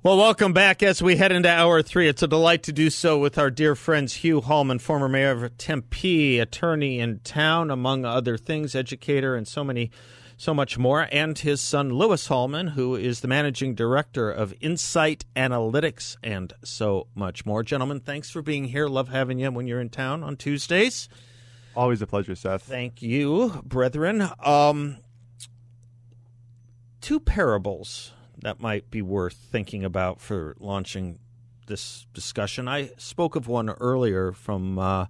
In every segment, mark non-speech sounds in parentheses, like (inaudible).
Well, welcome back as we head into hour three. It's a delight to do so with our dear friends Hugh Hallman, former mayor of Tempe, attorney in town, among other things, educator, and so many, so much more, and his son Louis Hallman, who is the managing director of Incite Analytics, and so much more. Gentlemen, thanks for being here. Love having you when you're in town on Tuesdays. Always a pleasure, Seth. Thank you, brethren. Um, two parables that might be worth thinking about for launching this discussion. I spoke of one earlier from, uh,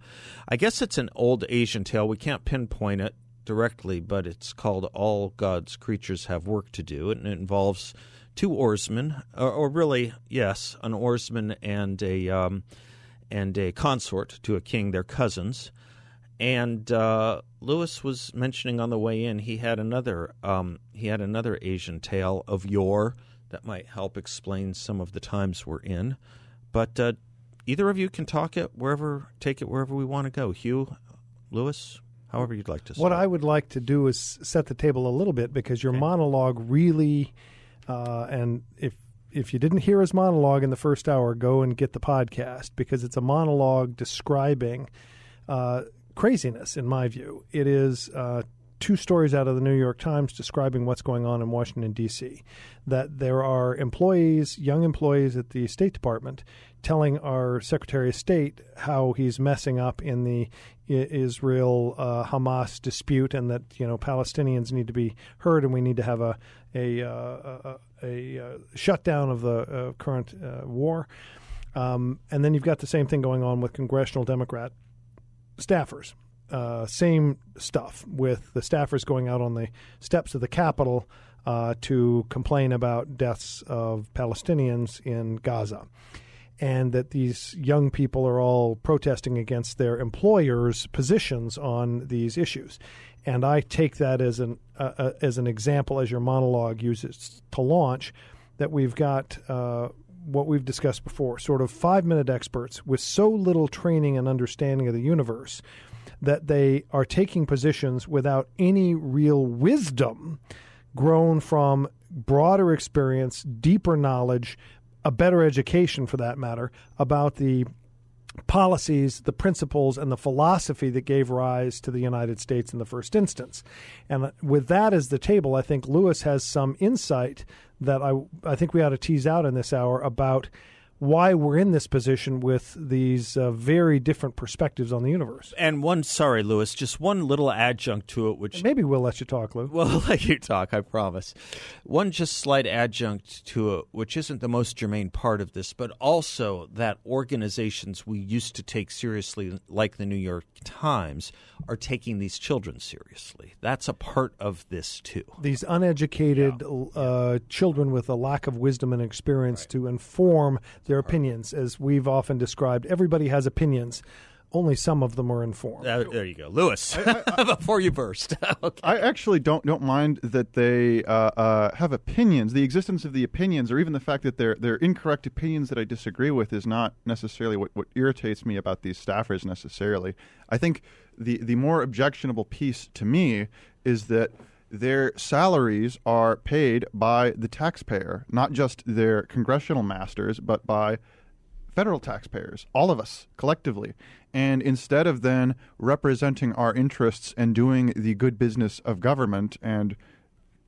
I guess it's an old Asian tale. We can't pinpoint it directly, but it's called All God's Creatures Have Work to Do, and it involves two oarsmen, or, or really, yes, an oarsman and a um, and a consort to a king, their cousins. And uh, Louis was mentioning on the way in he had another um, he had another Asian tale of yore that might help explain some of the times we're in. But uh, either of you can talk it wherever, take it wherever we want to go. Hugh, Louis, however you'd like to. Start. What I would like to do is set the table a little bit because your okay. monologue really, uh, and if if you didn't hear his monologue in the first hour, go and get the podcast because it's a monologue describing uh, craziness, in my view. It is uh, two stories out of the New York Times describing what's going on in Washington, D.C. That there are employees, young employees at the State Department, telling our Secretary of State how he's messing up in the Israel uh, Hamas dispute and that you know Palestinians need to be heard and we need to have a a, uh, a, a, a shutdown of the uh, current uh, war. Um, and then you've got the same thing going on with congressional Democrat staffers uh, same stuff with the staffers going out on the steps of the Capitol uh, to complain about deaths of Palestinians in Gaza. And that these young people are all protesting against their employers' positions on these issues. And I take that as an uh, uh as an example, as your monologue uses to launch, that we've got uh, what we've discussed before, sort of five minute experts with so little training and understanding of the universe that they are taking positions without any real wisdom grown from broader experience, deeper knowledge, a better education for that matter about the policies, the principles, and the philosophy that gave rise to the United States in the first instance. And with that as the table, I think Louis has some insight that I, I think we ought to tease out in this hour about why we're in this position with these uh, very different perspectives on the universe. And one, sorry, Louis, just one little adjunct to it, which maybe we'll let you talk, Lou. (laughs) Well, let you talk, I promise. One just slight adjunct to it, which isn't the most germane part of this, but also that organizations we used to take seriously, like the New York Times, are taking these children seriously. That's a part of this too. These uneducated yeah. Uh, children with a lack of wisdom and experience right. to inform their opinions, as we've often described. Everybody has opinions. Only some of them are informed. Uh, there you go, Louis. I, I, (laughs) before you burst, (laughs) okay. I actually don't don't mind that they uh, uh, have opinions. The existence of the opinions, or even the fact that they're they're incorrect opinions that I disagree with, is not necessarily what, what irritates me about these staffers. Necessarily, I think the the more objectionable piece to me is that their salaries are paid by the taxpayer, not just their congressional masters, but by federal taxpayers, all of us collectively. And instead of then representing our interests and doing the good business of government and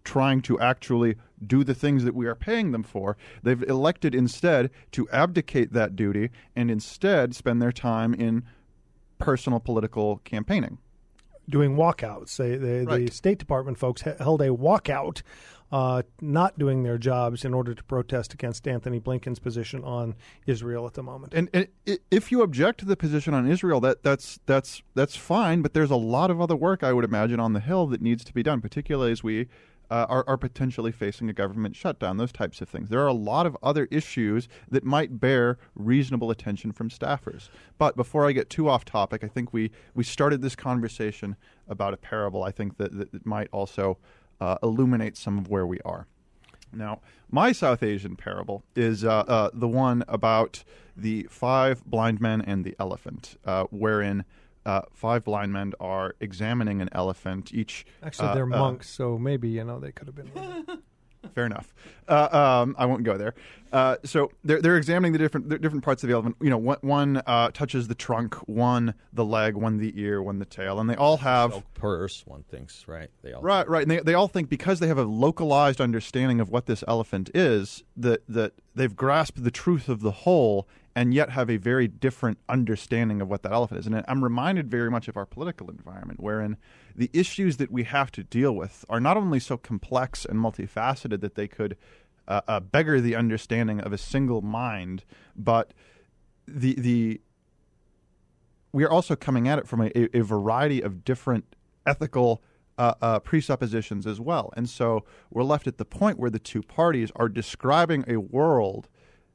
trying to actually do the things that we are paying them for, they've elected instead to abdicate that duty and instead spend their time in personal political campaigning doing walkouts. They, they, right. The State Department folks held a walkout, uh, not doing their jobs in order to protest against Antony Blinken's position on Israel at the moment. And, and if you object to the position on Israel, that that's that's that's fine. But there's a lot of other work I would imagine on the Hill that needs to be done, particularly as we uh, are, are potentially facing a government shutdown, those types of things. There are a lot of other issues that might bear reasonable attention from staffers. But before I get too off topic, I think we, we started this conversation about a parable. I think that, that, might also uh, illuminate some of where we are. Now, my South Asian parable is uh, uh, the one about the five blind men and the elephant, uh, wherein uh, five blind men are examining an elephant. Each actually uh, they're uh, monks, so maybe you know they could have been. (laughs) Fair enough. Uh, um, I won't go there. Uh, so they're they're examining the different the different parts of the elephant. You know, one, one uh, touches the trunk, one the leg, one the ear, one the tail, and they all have Silk purse. One thinks right. They all right, right. And they they all think because they have a localized understanding of what this elephant is that that they've grasped the truth of the whole, and yet have a very different understanding of what that elephant is. And I'm reminded very much of our political environment, wherein the issues that we have to deal with are not only so complex and multifaceted that they could uh, uh, beggar the understanding of a single mind, but the the we are also coming at it from a, a variety of different ethical uh, uh, presuppositions as well. And so we're left at the point where the two parties are describing a world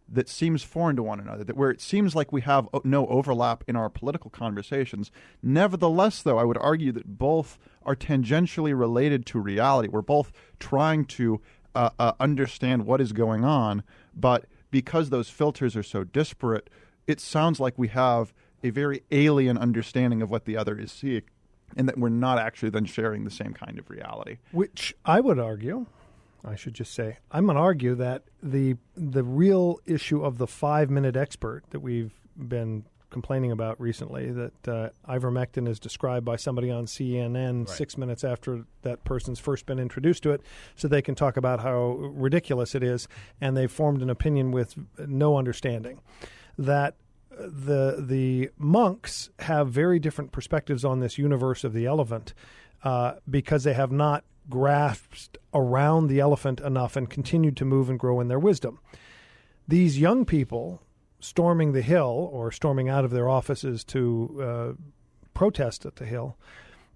that seems foreign to one another, that where it seems like we have no overlap in our political conversations. Nevertheless, though, I would argue that both are tangentially related to reality. We're both trying to uh, uh, understand what is going on, but because those filters are so disparate, it sounds like we have a very alien understanding of what the other is seeing, and that we're not actually then sharing the same kind of reality. Which I would argue I should just say I'm going to argue that the the real issue of the five minute expert that we've been complaining about recently that uh, ivermectin is described by somebody on CNN right. six minutes after that person's first been introduced to it, so they can talk about how ridiculous it is, and they've formed an opinion with no understanding that the the monks have very different perspectives on this universe of the elephant uh, because they have not grasped around the elephant enough and continued to move and grow in their wisdom. These young people storming the hill or storming out of their offices to uh, protest at the hill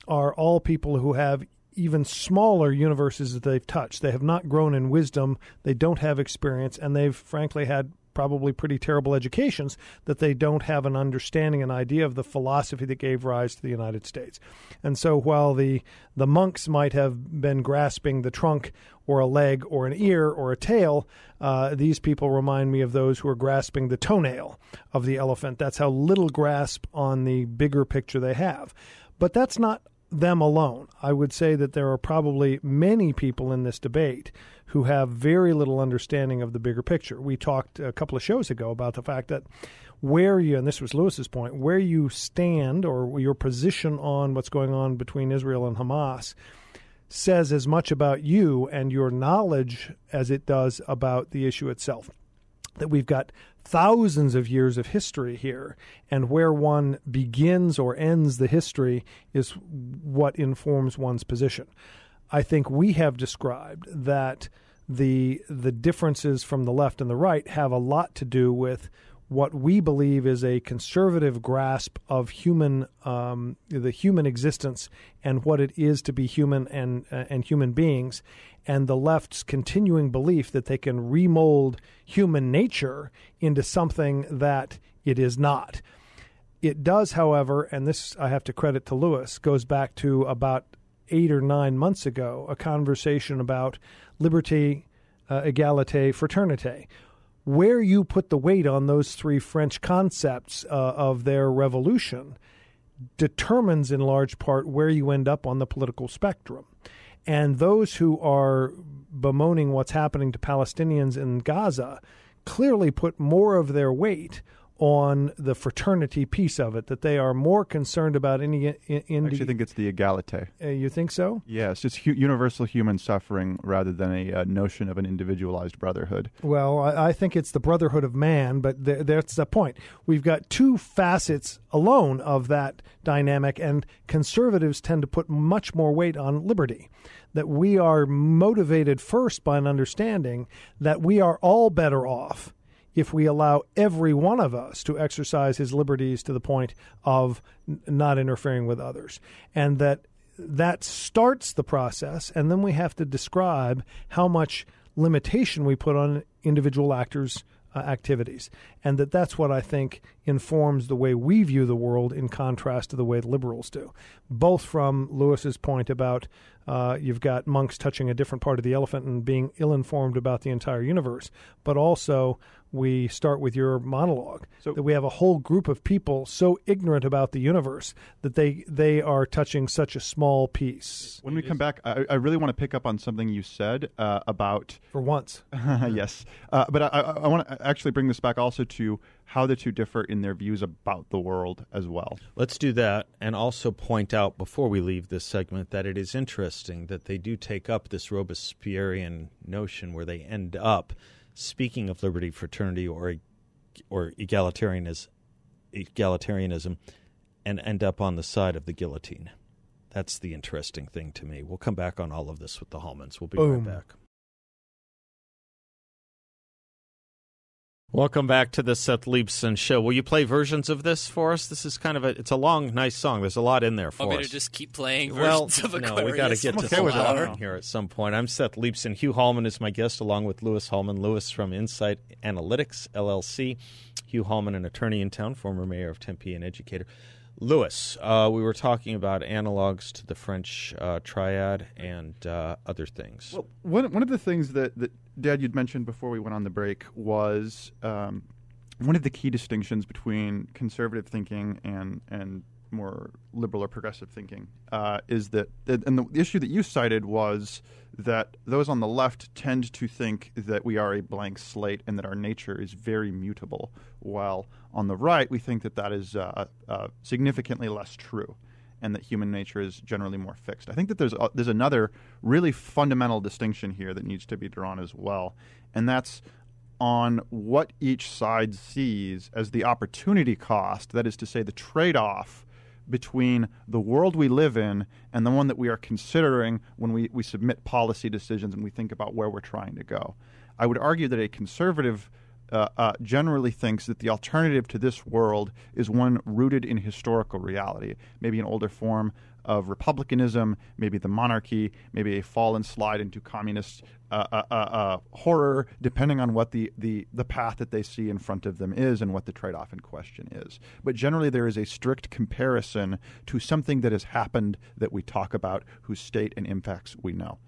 are all people who have even smaller universes that they've touched. They have not grown in wisdom, they don't have experience, and they've frankly had probably pretty terrible educations that they don't have an understanding, an idea of the philosophy that gave rise to the United States. And so while the the monks might have been grasping the trunk or a leg or an ear or a tail, uh, these people remind me of those who are grasping the toenail of the elephant. That's how little grasp on the bigger picture they have. But that's not them alone. I would say that there are probably many people in this debate who have very little understanding of the bigger picture. We talked a couple of shows ago about the fact that where you, and this was Louis's point, where you stand or your position on what's going on between Israel and Hamas says as much about you and your knowledge as it does about the issue itself. That we've got thousands of years of history here, and where one begins or ends the history is what informs one's position. I think we have described that the the differences from the left and the right have a lot to do with what we believe is a conservative grasp of human um, the human existence and what it is to be human and uh, and human beings, and the left's continuing belief that they can remold human nature into something that it is not. It does, however, and this I have to credit to Louis, goes back to about eight or nine months ago, a conversation about liberty, uh, egalite, fraternite where you put the weight on those three French concepts uh, of their revolution determines in large part where you end up on the political spectrum. And those who are bemoaning what's happening to Palestinians in Gaza clearly put more of their weight on the fraternity piece of it, that they are more concerned about any. In, in I actually think it's the egalite. Uh, you think so? Yes, it's hu- universal human suffering rather than a uh, notion of an individualized brotherhood. Well, I, I, think it's the brotherhood of man, but th- that's the point. We've got two facets alone of that dynamic, and conservatives tend to put much more weight on liberty. That we are motivated first by an understanding that we are all better off if we allow every one of us to exercise his liberties to the point of n- not interfering with others. And that that starts the process, and then we have to describe how much limitation we put on individual actors' uh, activities, and that that's what I think informs the way we view the world in contrast to the way liberals do. Both from Louis's point about uh, you've got monks touching a different part of the elephant and being ill informed about the entire universe, but also we start with your monologue so, that we have a whole group of people so ignorant about the universe that they they are touching such a small piece. When we come back, I, I really want to pick up on something you said uh, about for once. (laughs) yes, uh, but I, I want to actually bring this back also to how the two differ in their views about the world as well. Let's do that and also point out before we leave this segment that it is interesting that they do take up this Robespierrean notion where they end up speaking of liberty, fraternity, or or egalitarianism, egalitarianism, and end up on the side of the guillotine. That's the interesting thing to me. We'll come back on all of this with the Hallmans. We'll be Boom. right back. Welcome back to the Seth Leibsohn Show. Will you play versions of this for us? This is kind of a it's a long, nice song. There's a lot in there for Want us. me to just keep playing well, versions of no, we got to get to some hour here at some point. I'm Seth Leibsohn. Hugh Hallman is my guest, along with Louis Hallman. Louis from Incite Analytics LLC. Hugh Hallman, an attorney in town, former mayor of Tempe, and educator. Louis, uh, we were talking about analogs to the French uh, triad and uh, other things. Well, one, one of the things that, that, Dad, you'd mentioned before we went on the break was um, one of the key distinctions between conservative thinking and, and more liberal or progressive thinking uh, is that, and the issue that you cited was that those on the left tend to think that we are a blank slate and that our nature is very mutable, while on the right we think that that is uh, uh, significantly less true, and that human nature is generally more fixed. I think that there's there's another really fundamental distinction here that needs to be drawn as well, and that's on what each side sees as the opportunity cost. That is to say, the trade off between the world we live in and the one that we are considering when we, we submit policy decisions and we think about where we're trying to go. I would argue that a conservative uh, uh, generally thinks that the alternative to this world is one rooted in historical reality, maybe an older form of republicanism, maybe the monarchy, maybe a fall and slide into communist uh, uh, uh, uh, horror, depending on what the, the, the path that they see in front of them is and what the trade off in question is. But generally, there is a strict comparison to something that has happened that we talk about, whose state and impacts we know.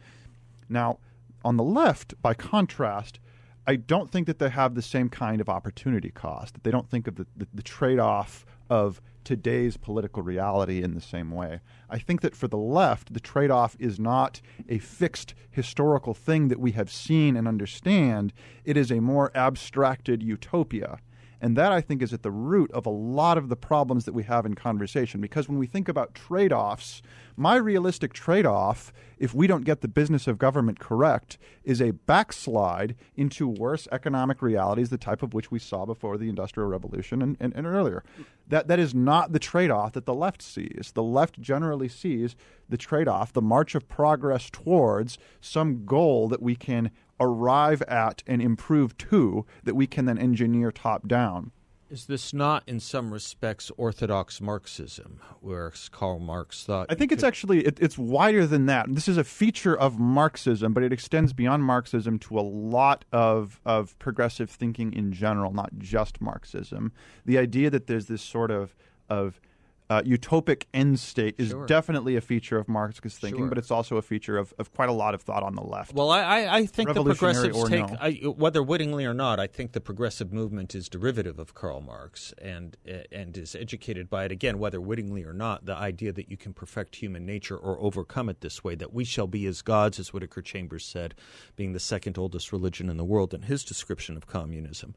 Now, on the left, by contrast, I don't think that they have the same kind of opportunity cost. That they don't think of the, the, the trade off of today's political reality in the same way. I think that for the left, the trade off is not a fixed historical thing that we have seen and understand, it is a more abstracted utopia. And that, I think, is at the root of a lot of the problems that we have in conversation. Because when we think about trade offs, my realistic trade off, if we don't get the business of government correct, is a backslide into worse economic realities, the type of which we saw before the Industrial Revolution and, and, and earlier. That, that is not the trade off that the left sees. The left generally sees the trade off, the march of progress towards some goal that we can arrive at and improve to that we can then engineer top down. Is this not, in some respects, orthodox Marxism, where Karl Marx thought? I think it's actually it, it's wider than that. This is a feature of Marxism, but it extends beyond Marxism to a lot of of progressive thinking in general, not just Marxism. The idea that there's this sort of of uh, utopic end state is sure. definitely a feature of Marxist thinking, sure. but it's also a feature of, of quite a lot of thought on the left. Well, I, I think the progressives take, no. I, whether wittingly or not, I think the progressive movement is derivative of Karl Marx and and is educated by it. Again, whether wittingly or not, the idea that you can perfect human nature or overcome it this way, that we shall be as gods, as Whittaker Chambers said, being the second oldest religion in the world in his description of communism.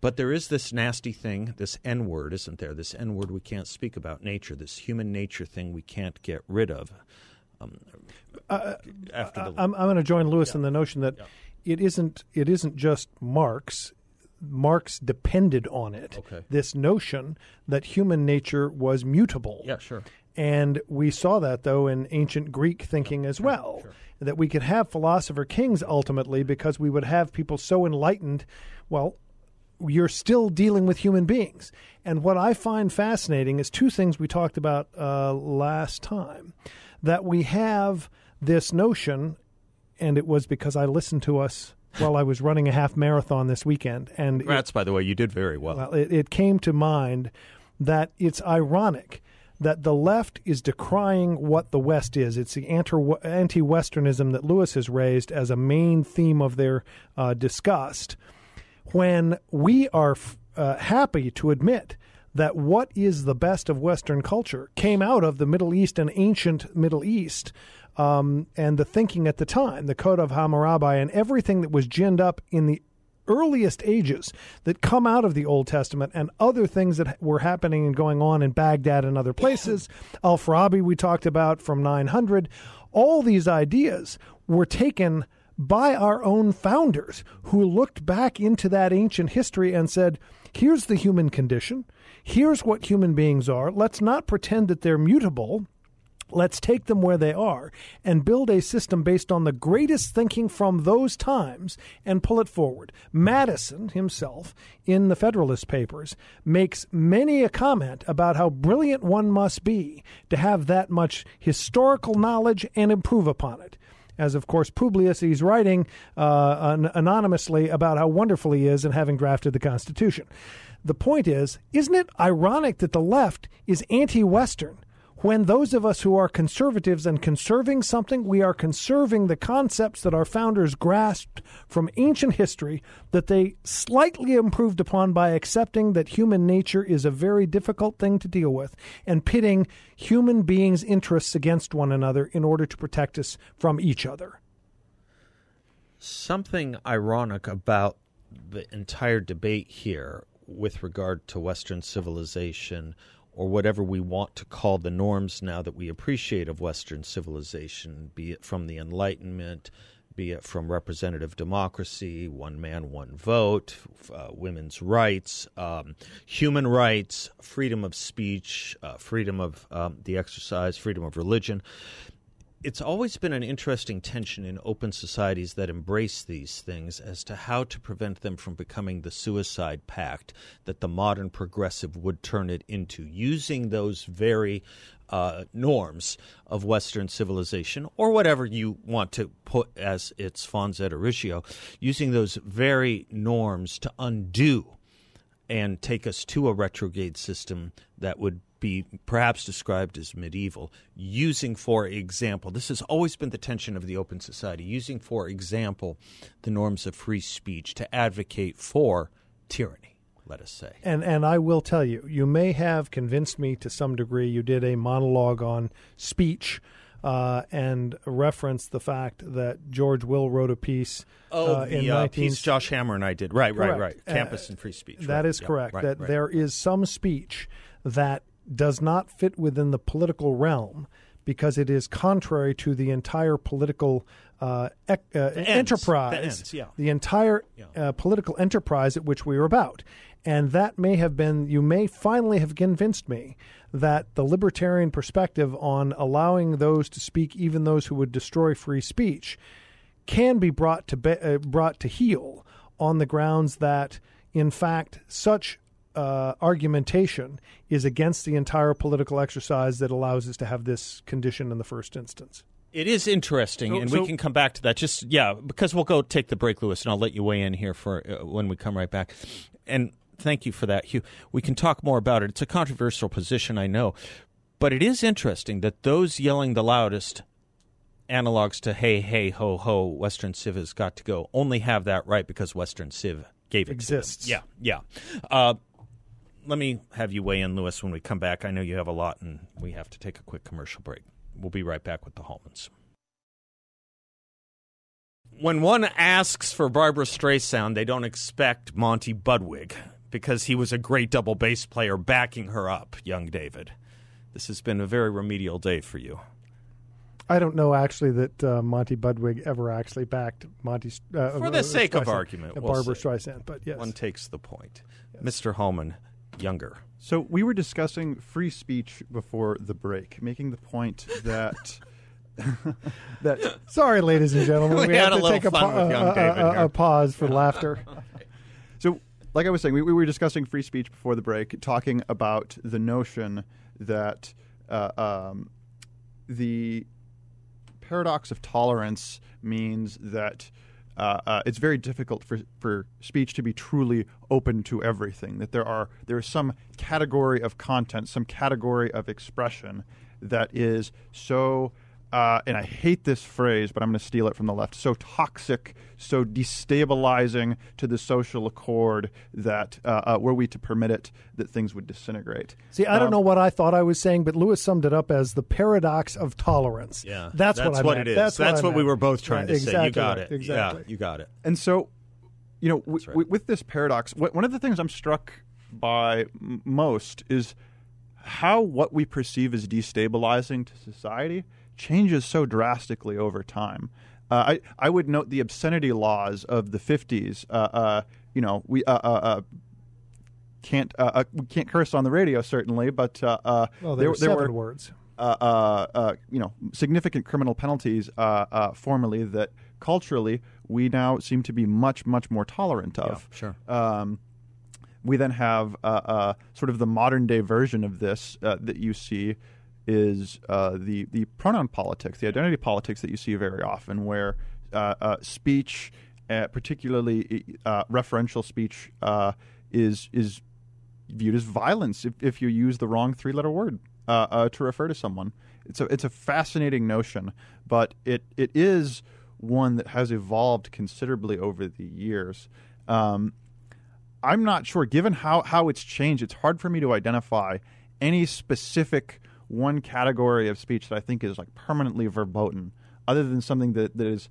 But there is this nasty thing, this N word, isn't there? This N word we can't speak about nature, this human nature thing we can't get rid of. Um, uh, after the, I'm, I'm going to join Louis yeah. in the notion that yeah. it isn't it isn't just Marx. Marx depended on it. Okay. This notion that human nature was mutable. Yeah, sure. And we saw that though in ancient Greek thinking as well. Sure. That we could have philosopher kings ultimately because we would have people so enlightened. Well, you're still dealing with human beings. And what I find fascinating is two things we talked about uh, last time that we have this notion, and it was because I listened to us while I was running a half marathon this weekend. And Congrats, by the way, you did very well. well, it, it came to mind that it's ironic that the left is decrying what the West is. It's the anti Westernism that Louis has raised as a main theme of their uh, disgust. When we are uh, happy to admit that what is the best of Western culture came out of the Middle East and ancient Middle East. Um, and the thinking at the time, the Code of Hammurabi, and everything that was ginned up in the earliest ages that come out of the Old Testament and other things that were happening and going on in Baghdad and other places. Al Farabi, we talked about from 900. All these ideas were taken by our own founders who looked back into that ancient history and said, here's the human condition. Here's what human beings are. Let's not pretend that they're mutable Let's take them where they are and build a system based on the greatest thinking from those times and pull it forward. Madison himself, in the Federalist Papers, makes many a comment about how brilliant one must be to have that much historical knowledge and improve upon it as of course Publius he's writing uh, an- anonymously about how wonderful he is in having drafted the Constitution. The point is, isn't it ironic that the left is anti-Western when those of us who are conservatives and conserving something, we are conserving the concepts that our founders grasped from ancient history that they slightly improved upon by accepting that human nature is a very difficult thing to deal with and pitting human beings' interests against one another in order to protect us from each other. Something ironic about the entire debate here with regard to Western civilization or whatever we want to call the norms now that we appreciate of Western civilization, be it from the Enlightenment, be it from representative democracy, one man, one vote, uh, women's rights, um, human rights, freedom of speech, uh, freedom of um, the exercise, freedom of religion it's always been an interesting tension in open societies that embrace these things as to how to prevent them from becoming the suicide pact that the modern progressive would turn it into, using those very uh, norms of Western civilization, or whatever you want to put as its fons et origo, using those very norms to undo and take us to a retrograde system that would be perhaps described as medieval, using, for example, this has always been the tension of the open society, using, for example, the norms of free speech to advocate for tyranny. Let us say. And and I will tell you, you may have convinced me to some degree. You did a monologue on speech, uh, and referenced the fact that George Will wrote a piece. Oh, uh, the in uh, 19... piece Josh Hammer and I did. Right, Correct. right, right. Campus and free speech. That right. is Yeah, correct. right, that right. there is some speech that does not fit within the political realm because it is contrary to the entire political uh, ec- uh, ends. enterprise, The ends, yeah. the entire Yeah. uh, political enterprise at which we are about. And that may have been, you may finally have convinced me that the libertarian perspective on allowing those to speak, even those who would destroy free speech, can be brought to be, uh, brought to heel on the grounds that, in fact, such uh, argumentation is against the entire political exercise that allows us to have this condition in the first instance. It is interesting, So- and so- we can come back to that. Just yeah, because we'll go take the break, Louis, and I'll let you weigh in here for uh, when we come right back. And thank you for that, Hugh. We can talk more about it. It's a controversial position, I know, but it is interesting that those yelling the loudest, analogs to "Hey, hey, ho, ho," Western Civ has got to go, only have that right because Western Civ gave it Exists. To them. Yeah, yeah. Uh, let me have you weigh in, Louis, when we come back. I know you have a lot, and we have to take a quick commercial break. We'll be right back with the Hallmans. When one asks for Barbra Streisand, they don't expect Monty Budwig because he was a great double bass player backing her up, young David. This has been a very remedial day for you. I don't know actually that uh, Monty Budwig ever actually backed Monty. Uh, For uh, the sake of argument, uh, we'll Barbara say. Streisand. But yes, One takes the point. Mr. Hallman, younger. So we were discussing free speech before the break, making the point that (laughs) that sorry, ladies and gentlemen, (laughs) We we, had had a to little take a, fun pa- with young a- a- David a- a pause for laughter. (laughs) So, like I was saying, we, we were discussing free speech before the break, talking about the notion that uh, um, the paradox of tolerance means that uh, uh, it's very difficult for, for speech to be truly open to everything. That there are there is some category of content, some category of expression that is so uh, and I hate this phrase, but I'm going to steal it from the left, so toxic, so destabilizing to the social accord that uh, uh, were we to permit it, that things would disintegrate. See, I don't Um, know what I thought I was saying, but Louis summed it up as the paradox of tolerance. Yeah, that's, what I meant. it is. That's, what it is. That's, I what, we were both trying Yeah, to say. You got right, it. Exactly. Yeah, you got it. And so, you know, w- right. w- with this paradox, wh- one of the things I'm struck by m- most is how what we perceive as destabilizing to society changes so drastically over time. Uh, I I would note the obscenity laws of the 50s. Uh, uh, you know, we uh, uh, uh, can't uh, uh, we can't curse on the radio certainly, but uh, uh, Well, there, were there were words. uh, uh, uh, you know, significant criminal penalties uh, uh, formerly that culturally we now seem to be much, much more tolerant of. sure. Um, we then have uh, uh, sort of the modern day version of this uh, that you see is uh, the the pronoun politics, the identity politics that you see very often, where uh, uh, speech, uh, particularly uh, referential speech, is is viewed as violence if, if you use the wrong three letter word to refer to someone. It's a it's a fascinating notion, but it it is one that has evolved considerably over the years. Um, I'm not sure, given how, how it's changed, it's hard for me to identify any specific one category of speech that I think is like permanently verboten, other than something that, that is,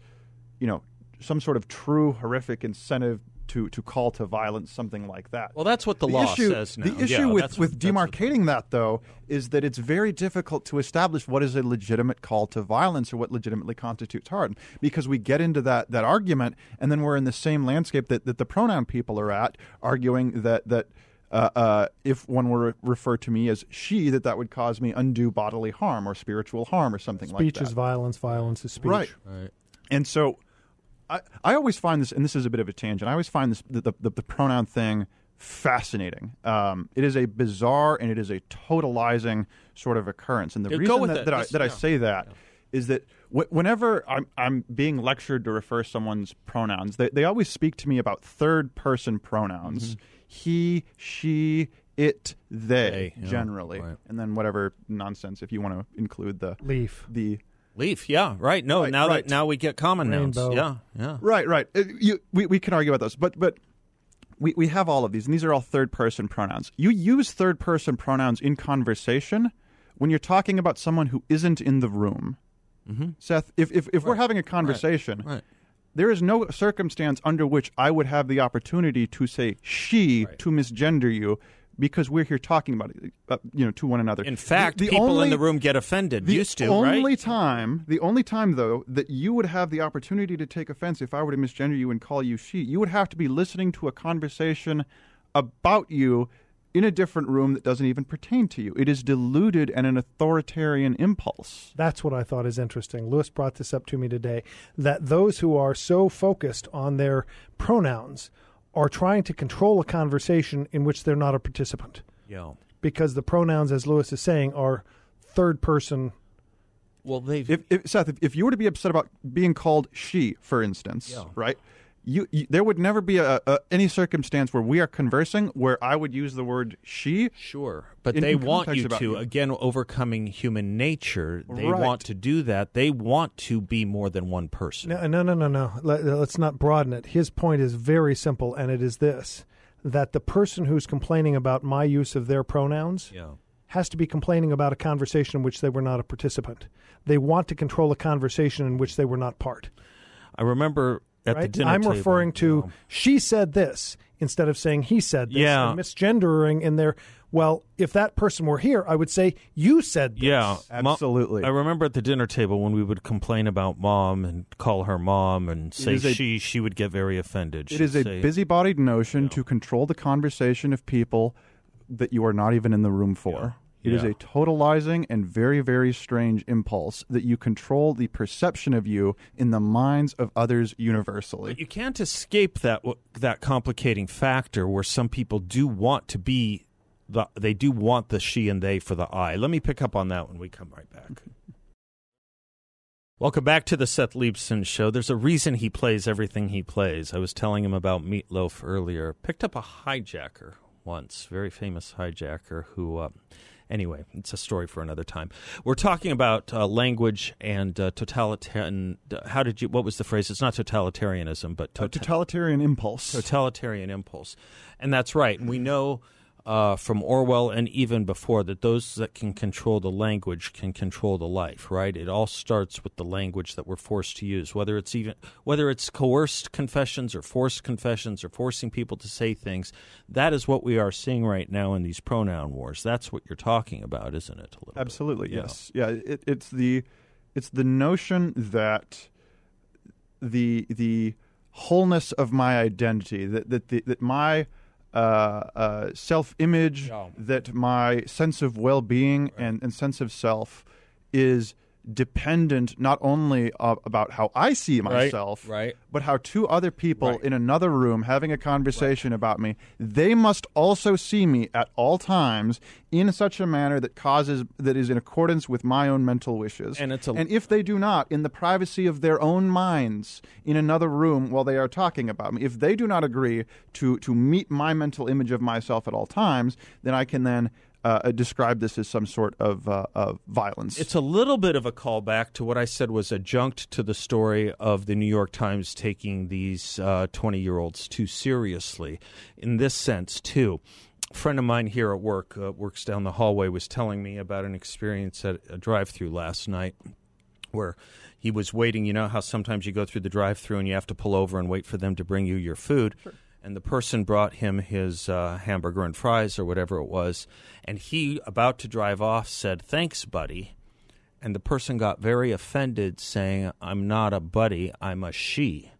you know, some sort of true horrific incentive to, to call to violence, something like that. Well, that's what the law issue, says now. The issue Yeah, with, that's- with that's demarcating that, though, is that it's very difficult to establish what is a legitimate call to violence or what legitimately constitutes harm. Because we get into that, that argument, and then we're in the same landscape that, that the pronoun people are at, arguing that, that uh, uh, if one were to refer to me as she, that that would cause me undue bodily harm or spiritual harm or something like that. Speech is violence. Violence is speech. Right. Right. And so I, I always find this, and this is a bit of a tangent, I always find this the, the, the pronoun thing fascinating. Um, it is a bizarre and it is a totalizing sort of occurrence. And the Yeah, reason with that, it. that, I, This- that yeah. say that is that wh- whenever I'm, I'm being lectured to refer someone's pronouns, they, they always speak to me about third person pronouns Mm-hmm. he, she, it, they, They, yeah, generally. right. And then whatever nonsense, if you want to include the. Leaf. The Leaf, yeah, right. No, Right, now right. that now we get common Rainbow. nouns. Yeah, yeah. Right, right. Uh, you, we, we can argue about those, but but we, we have all of these, and these are all third person pronouns. You use third person pronouns in conversation when you're talking about someone who isn't in the room. Mm-hmm. Seth, if if, if we're having a conversation, Right. there is no circumstance under which I would have the opportunity to say she to misgender you because we're here talking about it, uh, you know, to one another. In fact, The- the people in only- the room get offended. the used to, only right? time, the only time though that you would have the opportunity to take offense if I were to misgender you and call you she, you would have to be listening to a conversation about you in a different room that doesn't even pertain to you. It is deluded and an authoritarian impulse. That's what I thought is interesting. Louis brought this up to me today that those who are so focused on their pronouns are trying to control a conversation in which they're not a participant Yeah. because the pronouns, as Louis is saying, are third person. Well, they've If, if Seth, if, if you were to be upset about being called she, for instance, Yeah. right? You, you, there would never be a, a, any circumstance where we are conversing where I would use the word she Sure, but in- they in want you to you. again overcoming human nature. They Right. want to do that. They want to be more than one person. No, no, no, no, no. Let, let's not broaden it. His point is very simple, and it is this that the person who's complaining about my use of their pronouns Yeah. has to be complaining about a conversation in which they were not a participant. They want to control a conversation in which they were not part. I remember at the right? dinner I'm table, referring to you know, she said this instead of saying he said this. Yeah. and misgendering in there. Well, if that person were here, I would say you said this. Yeah, Mo- Absolutely. I remember at the dinner table when we would complain about mom and call her mom and say a- she, she would get very offended. It She'd is a say, busy-bodied notion to control the conversation of people that you are not even in the room for. It is Yeah. a totalizing and very, very strange impulse that you control the perception of you in the minds of others universally. But you can't escape that that complicating factor where some people do want to be the they do want the she and they for the I. Let me pick up on that when we come right back. (laughs) Welcome back to the Seth Leibsohn Show. There's a reason he plays everything he plays. I was telling him about Meatloaf earlier. Picked up a hijacker once, very famous hijacker who. Uh, anyway, it's a story for another time. We're talking about uh, language and uh, totalitarian. How did you? What was the phrase? It's not totalitarianism, but tota- totalitarian impulse. Totalitarian impulse, and that's right. And we know uh, from Orwell and even before that those that can control the language can control the life. Right? It all starts with the language that we're forced to use, whether it's even whether it's coerced confessions or forced confessions or forcing people to say things. That is what we are seeing right now in these pronoun wars. That's what you're talking about, isn't it? Absolutely. Bit? Yes. Yeah. It, it's the it's the notion that the the wholeness of my identity that that the, that my uh, uh, self image, yeah. that my sense of well being right. and, and sense of self is dependent not only about how I see myself, right, right. but how two other people right. in another room having a conversation about me, they must also see me at all times in such a manner that causes that is in accordance with my own mental wishes. And it's a, and if they do not, in the privacy of their own minds, in another room while they are talking about me, if they do not agree to to meet my mental image of myself at all times, then I can then uh, uh, describe this as some sort of, uh, of violence. It's a little bit of a callback to what I said was adjunct to the story of the New York Times taking these 20 uh, year olds too seriously. In this sense, too, a friend of mine here at work, uh, works down the hallway, was telling me about an experience at a drive through last night where he was waiting. You know how sometimes you go through the drive through and you have to pull over and wait for them to bring you your food? Sure and the person brought him his uh, hamburger and fries or whatever it was, and he, about to drive off, said, Thanks, buddy. And the person got very offended, saying, I'm not a buddy, I'm a she.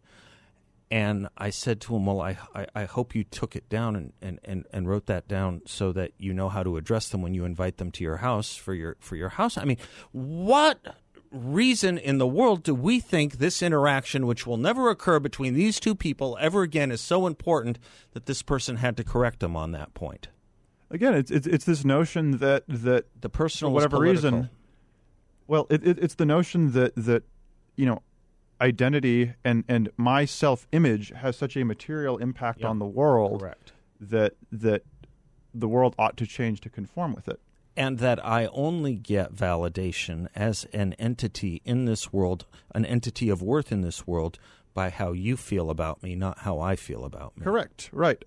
And I said to him, Well, I, I, I hope you took it down and, and, and, and wrote that down so that you know how to address them when you invite them to your house for your for your house. I mean, what reason in the world do we think this interaction, which will never occur between these two people ever again, is so important that this person had to correct them on that point? Again, it's it's, it's this notion that that the personal, whatever reason, well, it, it, it's the notion that that you know identity and and my self image has such a material impact yep. on the world Correct. that that the world ought to change to conform with it and that I only get validation as an entity in this world, an entity of worth in this world, by how you feel about me, not how I feel about me. Correct. Right.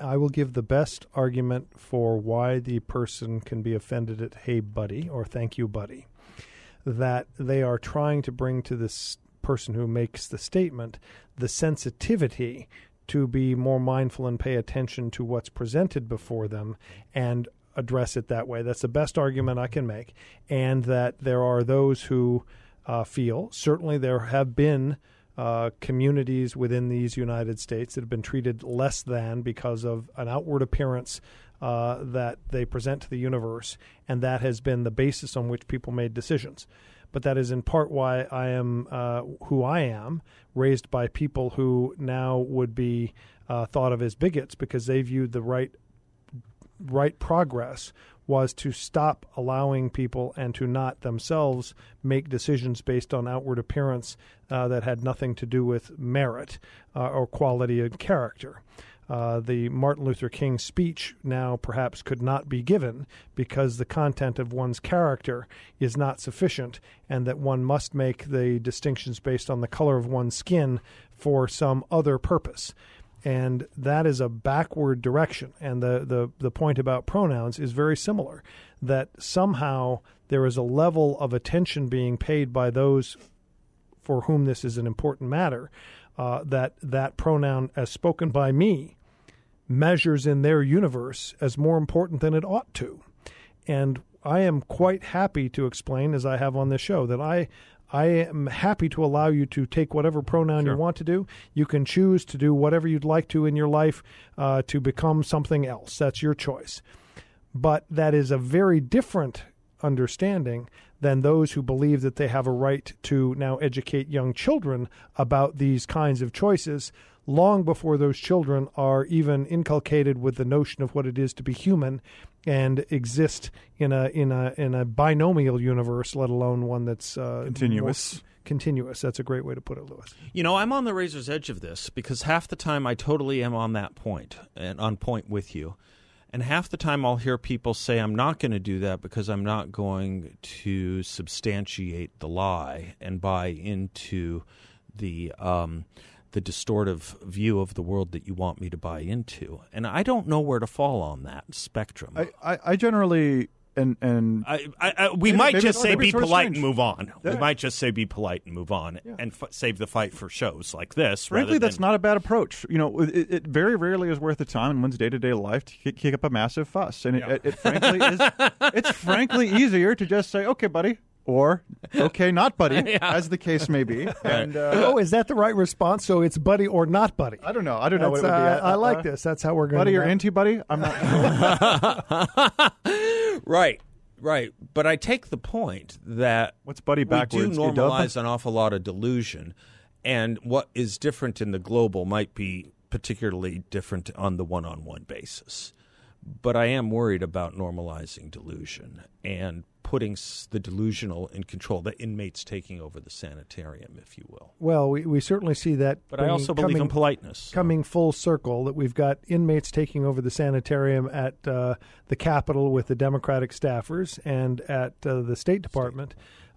I will give the best argument for why the person can be offended at hey buddy or thank you buddy that they are trying to bring to this person who makes the statement the sensitivity to be more mindful and pay attention to what's presented before them and address it that way. That's the best argument I can make. And that there are those who uh, feel, certainly there have been uh, communities within these United States that have been treated less than because of an outward appearance uh, that they present to the universe, and that has been the basis on which people made decisions. But that is in part why I am uh, who I am, raised by people who now would be uh, thought of as bigots because they viewed the right right progress was to stop allowing people and to not themselves make decisions based on outward appearance uh, that had nothing to do with merit uh, or quality of character. Uh, the Martin Luther King speech now perhaps could not be given because the content of one's character is not sufficient, and that one must make the distinctions based on the color of one's skin for some other purpose and that is a backward direction. And the, the, the point about pronouns is very similar that somehow there is a level of attention being paid by those for whom this is an important matter, uh, that that pronoun, as spoken by me, measures in their universe as more important than it ought to. And I am quite happy to explain, as I have on this show, that I I am happy to allow you to take whatever pronoun sure. you want to do. You can choose to do whatever you'd like to in your life uh, to become something else. That's your choice. But that is a very different understanding than those who believe that they have a right to now educate young children about these kinds of choices long before those children are even inculcated with the notion of what it is to be human and exist in a in a in a binomial universe, let alone one that's uh, continuous. Continuous. That's a great way to put it, Louis. You know, I'm on the razor's edge of this because half the time I totally am on that point and on point with you. And half the time I'll hear people say, I'm not going to do that because I'm not going to substantiate the lie and buy into the. Um, the distortive view of the world that you want me to buy into, and I don't know where to fall on that spectrum. I, I, I generally and and I, I, we Maybe- might maybe just say be sort of polite strange. and move on. We might just say be polite and move on and f- save the fight for shows like this. Frankly, that's than- not a bad approach. You know, it, it very rarely is worth the time in one's day to day life to kick, up a massive fuss, and it, it, it frankly is. It's frankly (laughs) easier to just say, "Okay, buddy," or (laughs) "Okay, not buddy," (laughs) as the case may be. And uh, oh, is that the right response? So it's buddy or not buddy. I don't know. I don't know what it would be. uh, I like Uh, this. That's how we're going Buddy to or anti buddy? I'm not. (laughs) right, right. But I take the point that What's buddy backwards? we do Idub? normalize an awful lot of delusion, and what is different in the global might be particularly different on the one-on-one basis. But I am worried about normalizing delusion and putting the delusional in control, the inmates taking over the sanitarium, if you will. Well, we, we certainly see that. But I bringing- also believe in coming- politeness. so- coming full circle that we've got inmates taking over the sanitarium at uh, the Capitol with the Democratic staffers and at uh, the State Department,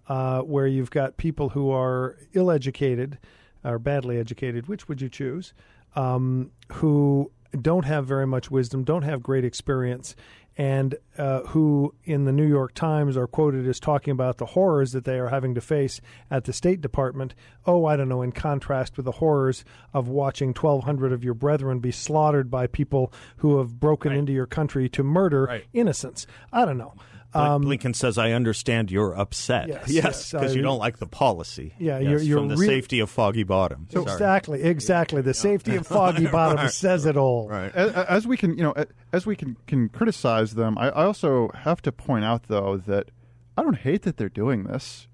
uh, where you've got people who are ill educated or badly educated, which would you choose, um, who don't have very much wisdom, don't have great experience. And uh, who in the New York Times are quoted as talking about the horrors that they are having to face at the State Department. Oh, I don't know, in contrast with the horrors of watching 1,200 of your brethren be slaughtered by people who have broken into your country to murder Right. innocents. I don't know. Bl- Um, Blinken says, "I understand you're upset. Yes, yes, yes, because you don't like the policy. Yeah, Yes, you're- you're from the real- safety of Foggy Bottom. Sorry. Exactly, exactly. The safety of (laughs) Foggy Bottom says it all. Right. as, as we can, you know, as we can can criticize them, I, I also have to point out though that I don't hate that they're doing this.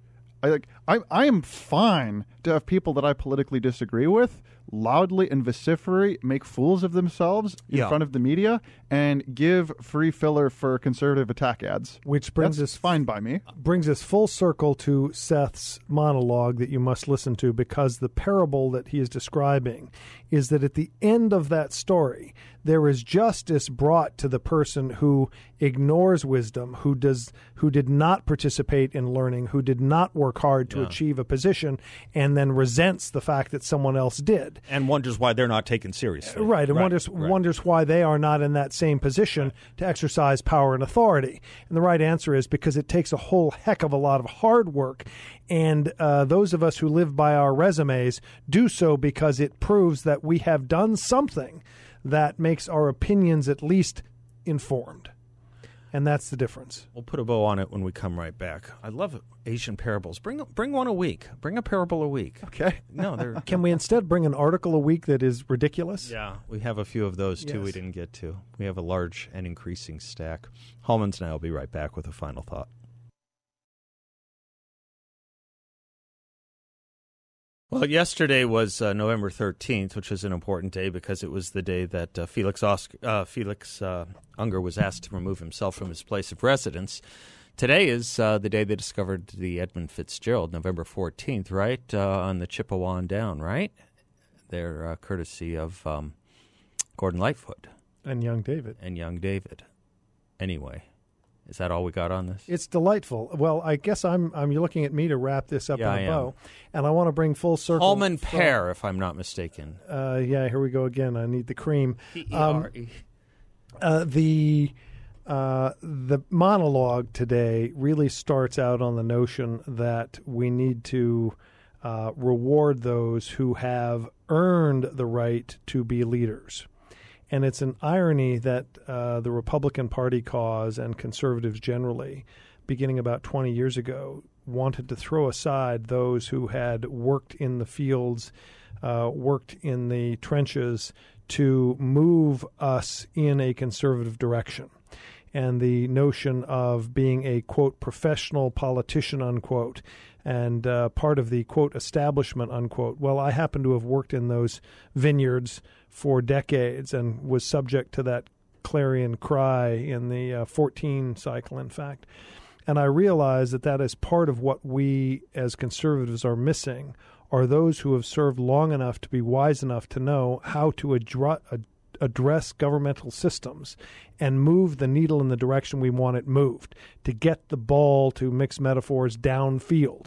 I like I I am fine to have people that I politically disagree with loudly and vociferate make fools of themselves in Yeah. front of the media and give free filler for conservative attack ads. Which brings That's us fine by me. brings us full circle to Seth's monologue that you must listen to because the parable that he is describing is that at the end of that story there is justice brought to the person who ignores wisdom who does who did not participate in learning who did not work hard to achieve a position and then resents the fact that someone else did and wonders why they're not taken seriously. Right, and wonders right. wonders why they are not in that same position to exercise power and authority. And the right answer is because it takes a whole heck of a lot of hard work, and uh, those of us who live by our resumes do so because it proves that we have done something that makes our opinions at least informed, and that's the difference. We'll put a bow on it when we come right back. I love Asian parables. Bring bring one a week. Bring a parable a week. Okay. No, they're (laughs) Can we instead bring an article a week that is ridiculous? yeah. We have a few of those too. We didn't get to. We have a large and increasing stack. Hallman's and I will be right back with a final thought. Well, yesterday was uh, November 13th, which was an important day because it was the day that uh, Felix, Oscar, uh, Felix uh, Unger was asked to remove himself from his place of residence. Today is uh, the day they discovered the Edmund Fitzgerald, November 14th, right? Uh, on the Chippewa and down, right? They're uh, courtesy of um, Gordon Lightfoot And young David. and young David. Anyway, is that all we got on this? It's delightful. Well, I guess I'm I'm you're looking at me to wrap this up Yeah, in a I am. bow, and I want to bring full circle. Hallman from- père, if I'm not mistaken. Uh, yeah, here we go again. I need the cream. Um, P-E-R-E. uh, the uh, the monologue today really starts out on the notion that we need to uh, reward those who have earned the right to be leaders. And it's an irony that uh, the Republican Party cause and conservatives generally, beginning about 20 years ago, wanted to throw aside those who had worked in the fields, uh, worked in the trenches to move us in a conservative direction. And the notion of being a quote professional politician unquote and uh, part of the quote establishment unquote. Well, I happen to have worked in those vineyards for decades and was subject to that clarion cry in the uh, 14 cycle, in fact. And I realize that that is part of what we as conservatives are missing are those who have served long enough to be wise enough to know how to address address governmental systems and move the needle in the direction we want it moved, to get the ball, to mix metaphors, downfield.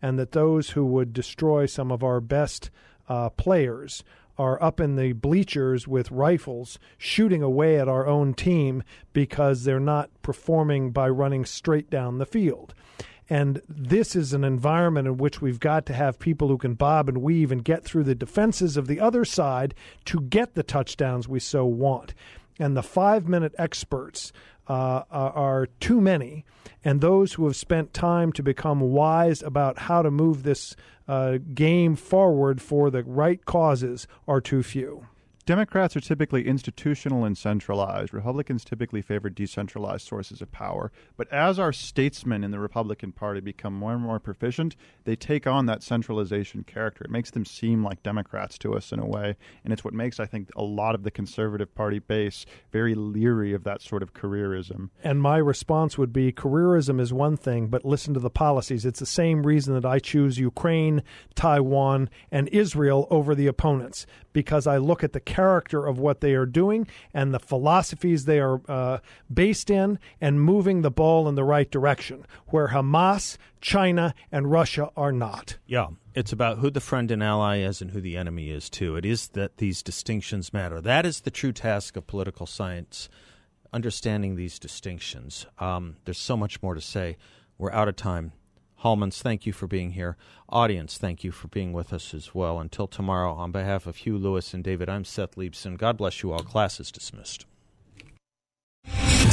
And that those who would destroy some of our best uh, players are up in the bleachers with rifles shooting away at our own team because they're not performing by running straight down the field. And this is an environment in which we've got to have people who can bob and weave and get through the defenses of the other side to get the touchdowns we so want. And the five minute experts uh, are too many. And those who have spent time to become wise about how to move this uh, game forward for the right causes are too few. Democrats are typically institutional and centralized. Republicans typically favor decentralized sources of power. But as our statesmen in the Republican Party become more and more proficient, they take on that centralization character. It makes them seem like Democrats to us in a way. And it's what makes, I think, a lot of the conservative party base very leery of that sort of careerism. And my response would be careerism is one thing, but listen to the policies. It's the same reason that I choose Ukraine, Taiwan, and Israel over the opponents because I look at the character of what they are doing and the philosophies they are uh, based in and moving the ball in the right direction, where Hamas, China, and Russia are not. Yeah, it's about who the friend and ally is and who the enemy is, too. It is that these distinctions matter. That is the true task of political science, understanding these distinctions. Um, there's so much more to say. We're out of time. Hallmans, thank you for being here. Audience, thank you for being with us as well. Until tomorrow, on behalf of Hugh Louis and David, I'm Seth Leibsohn. God bless you all. Class is dismissed.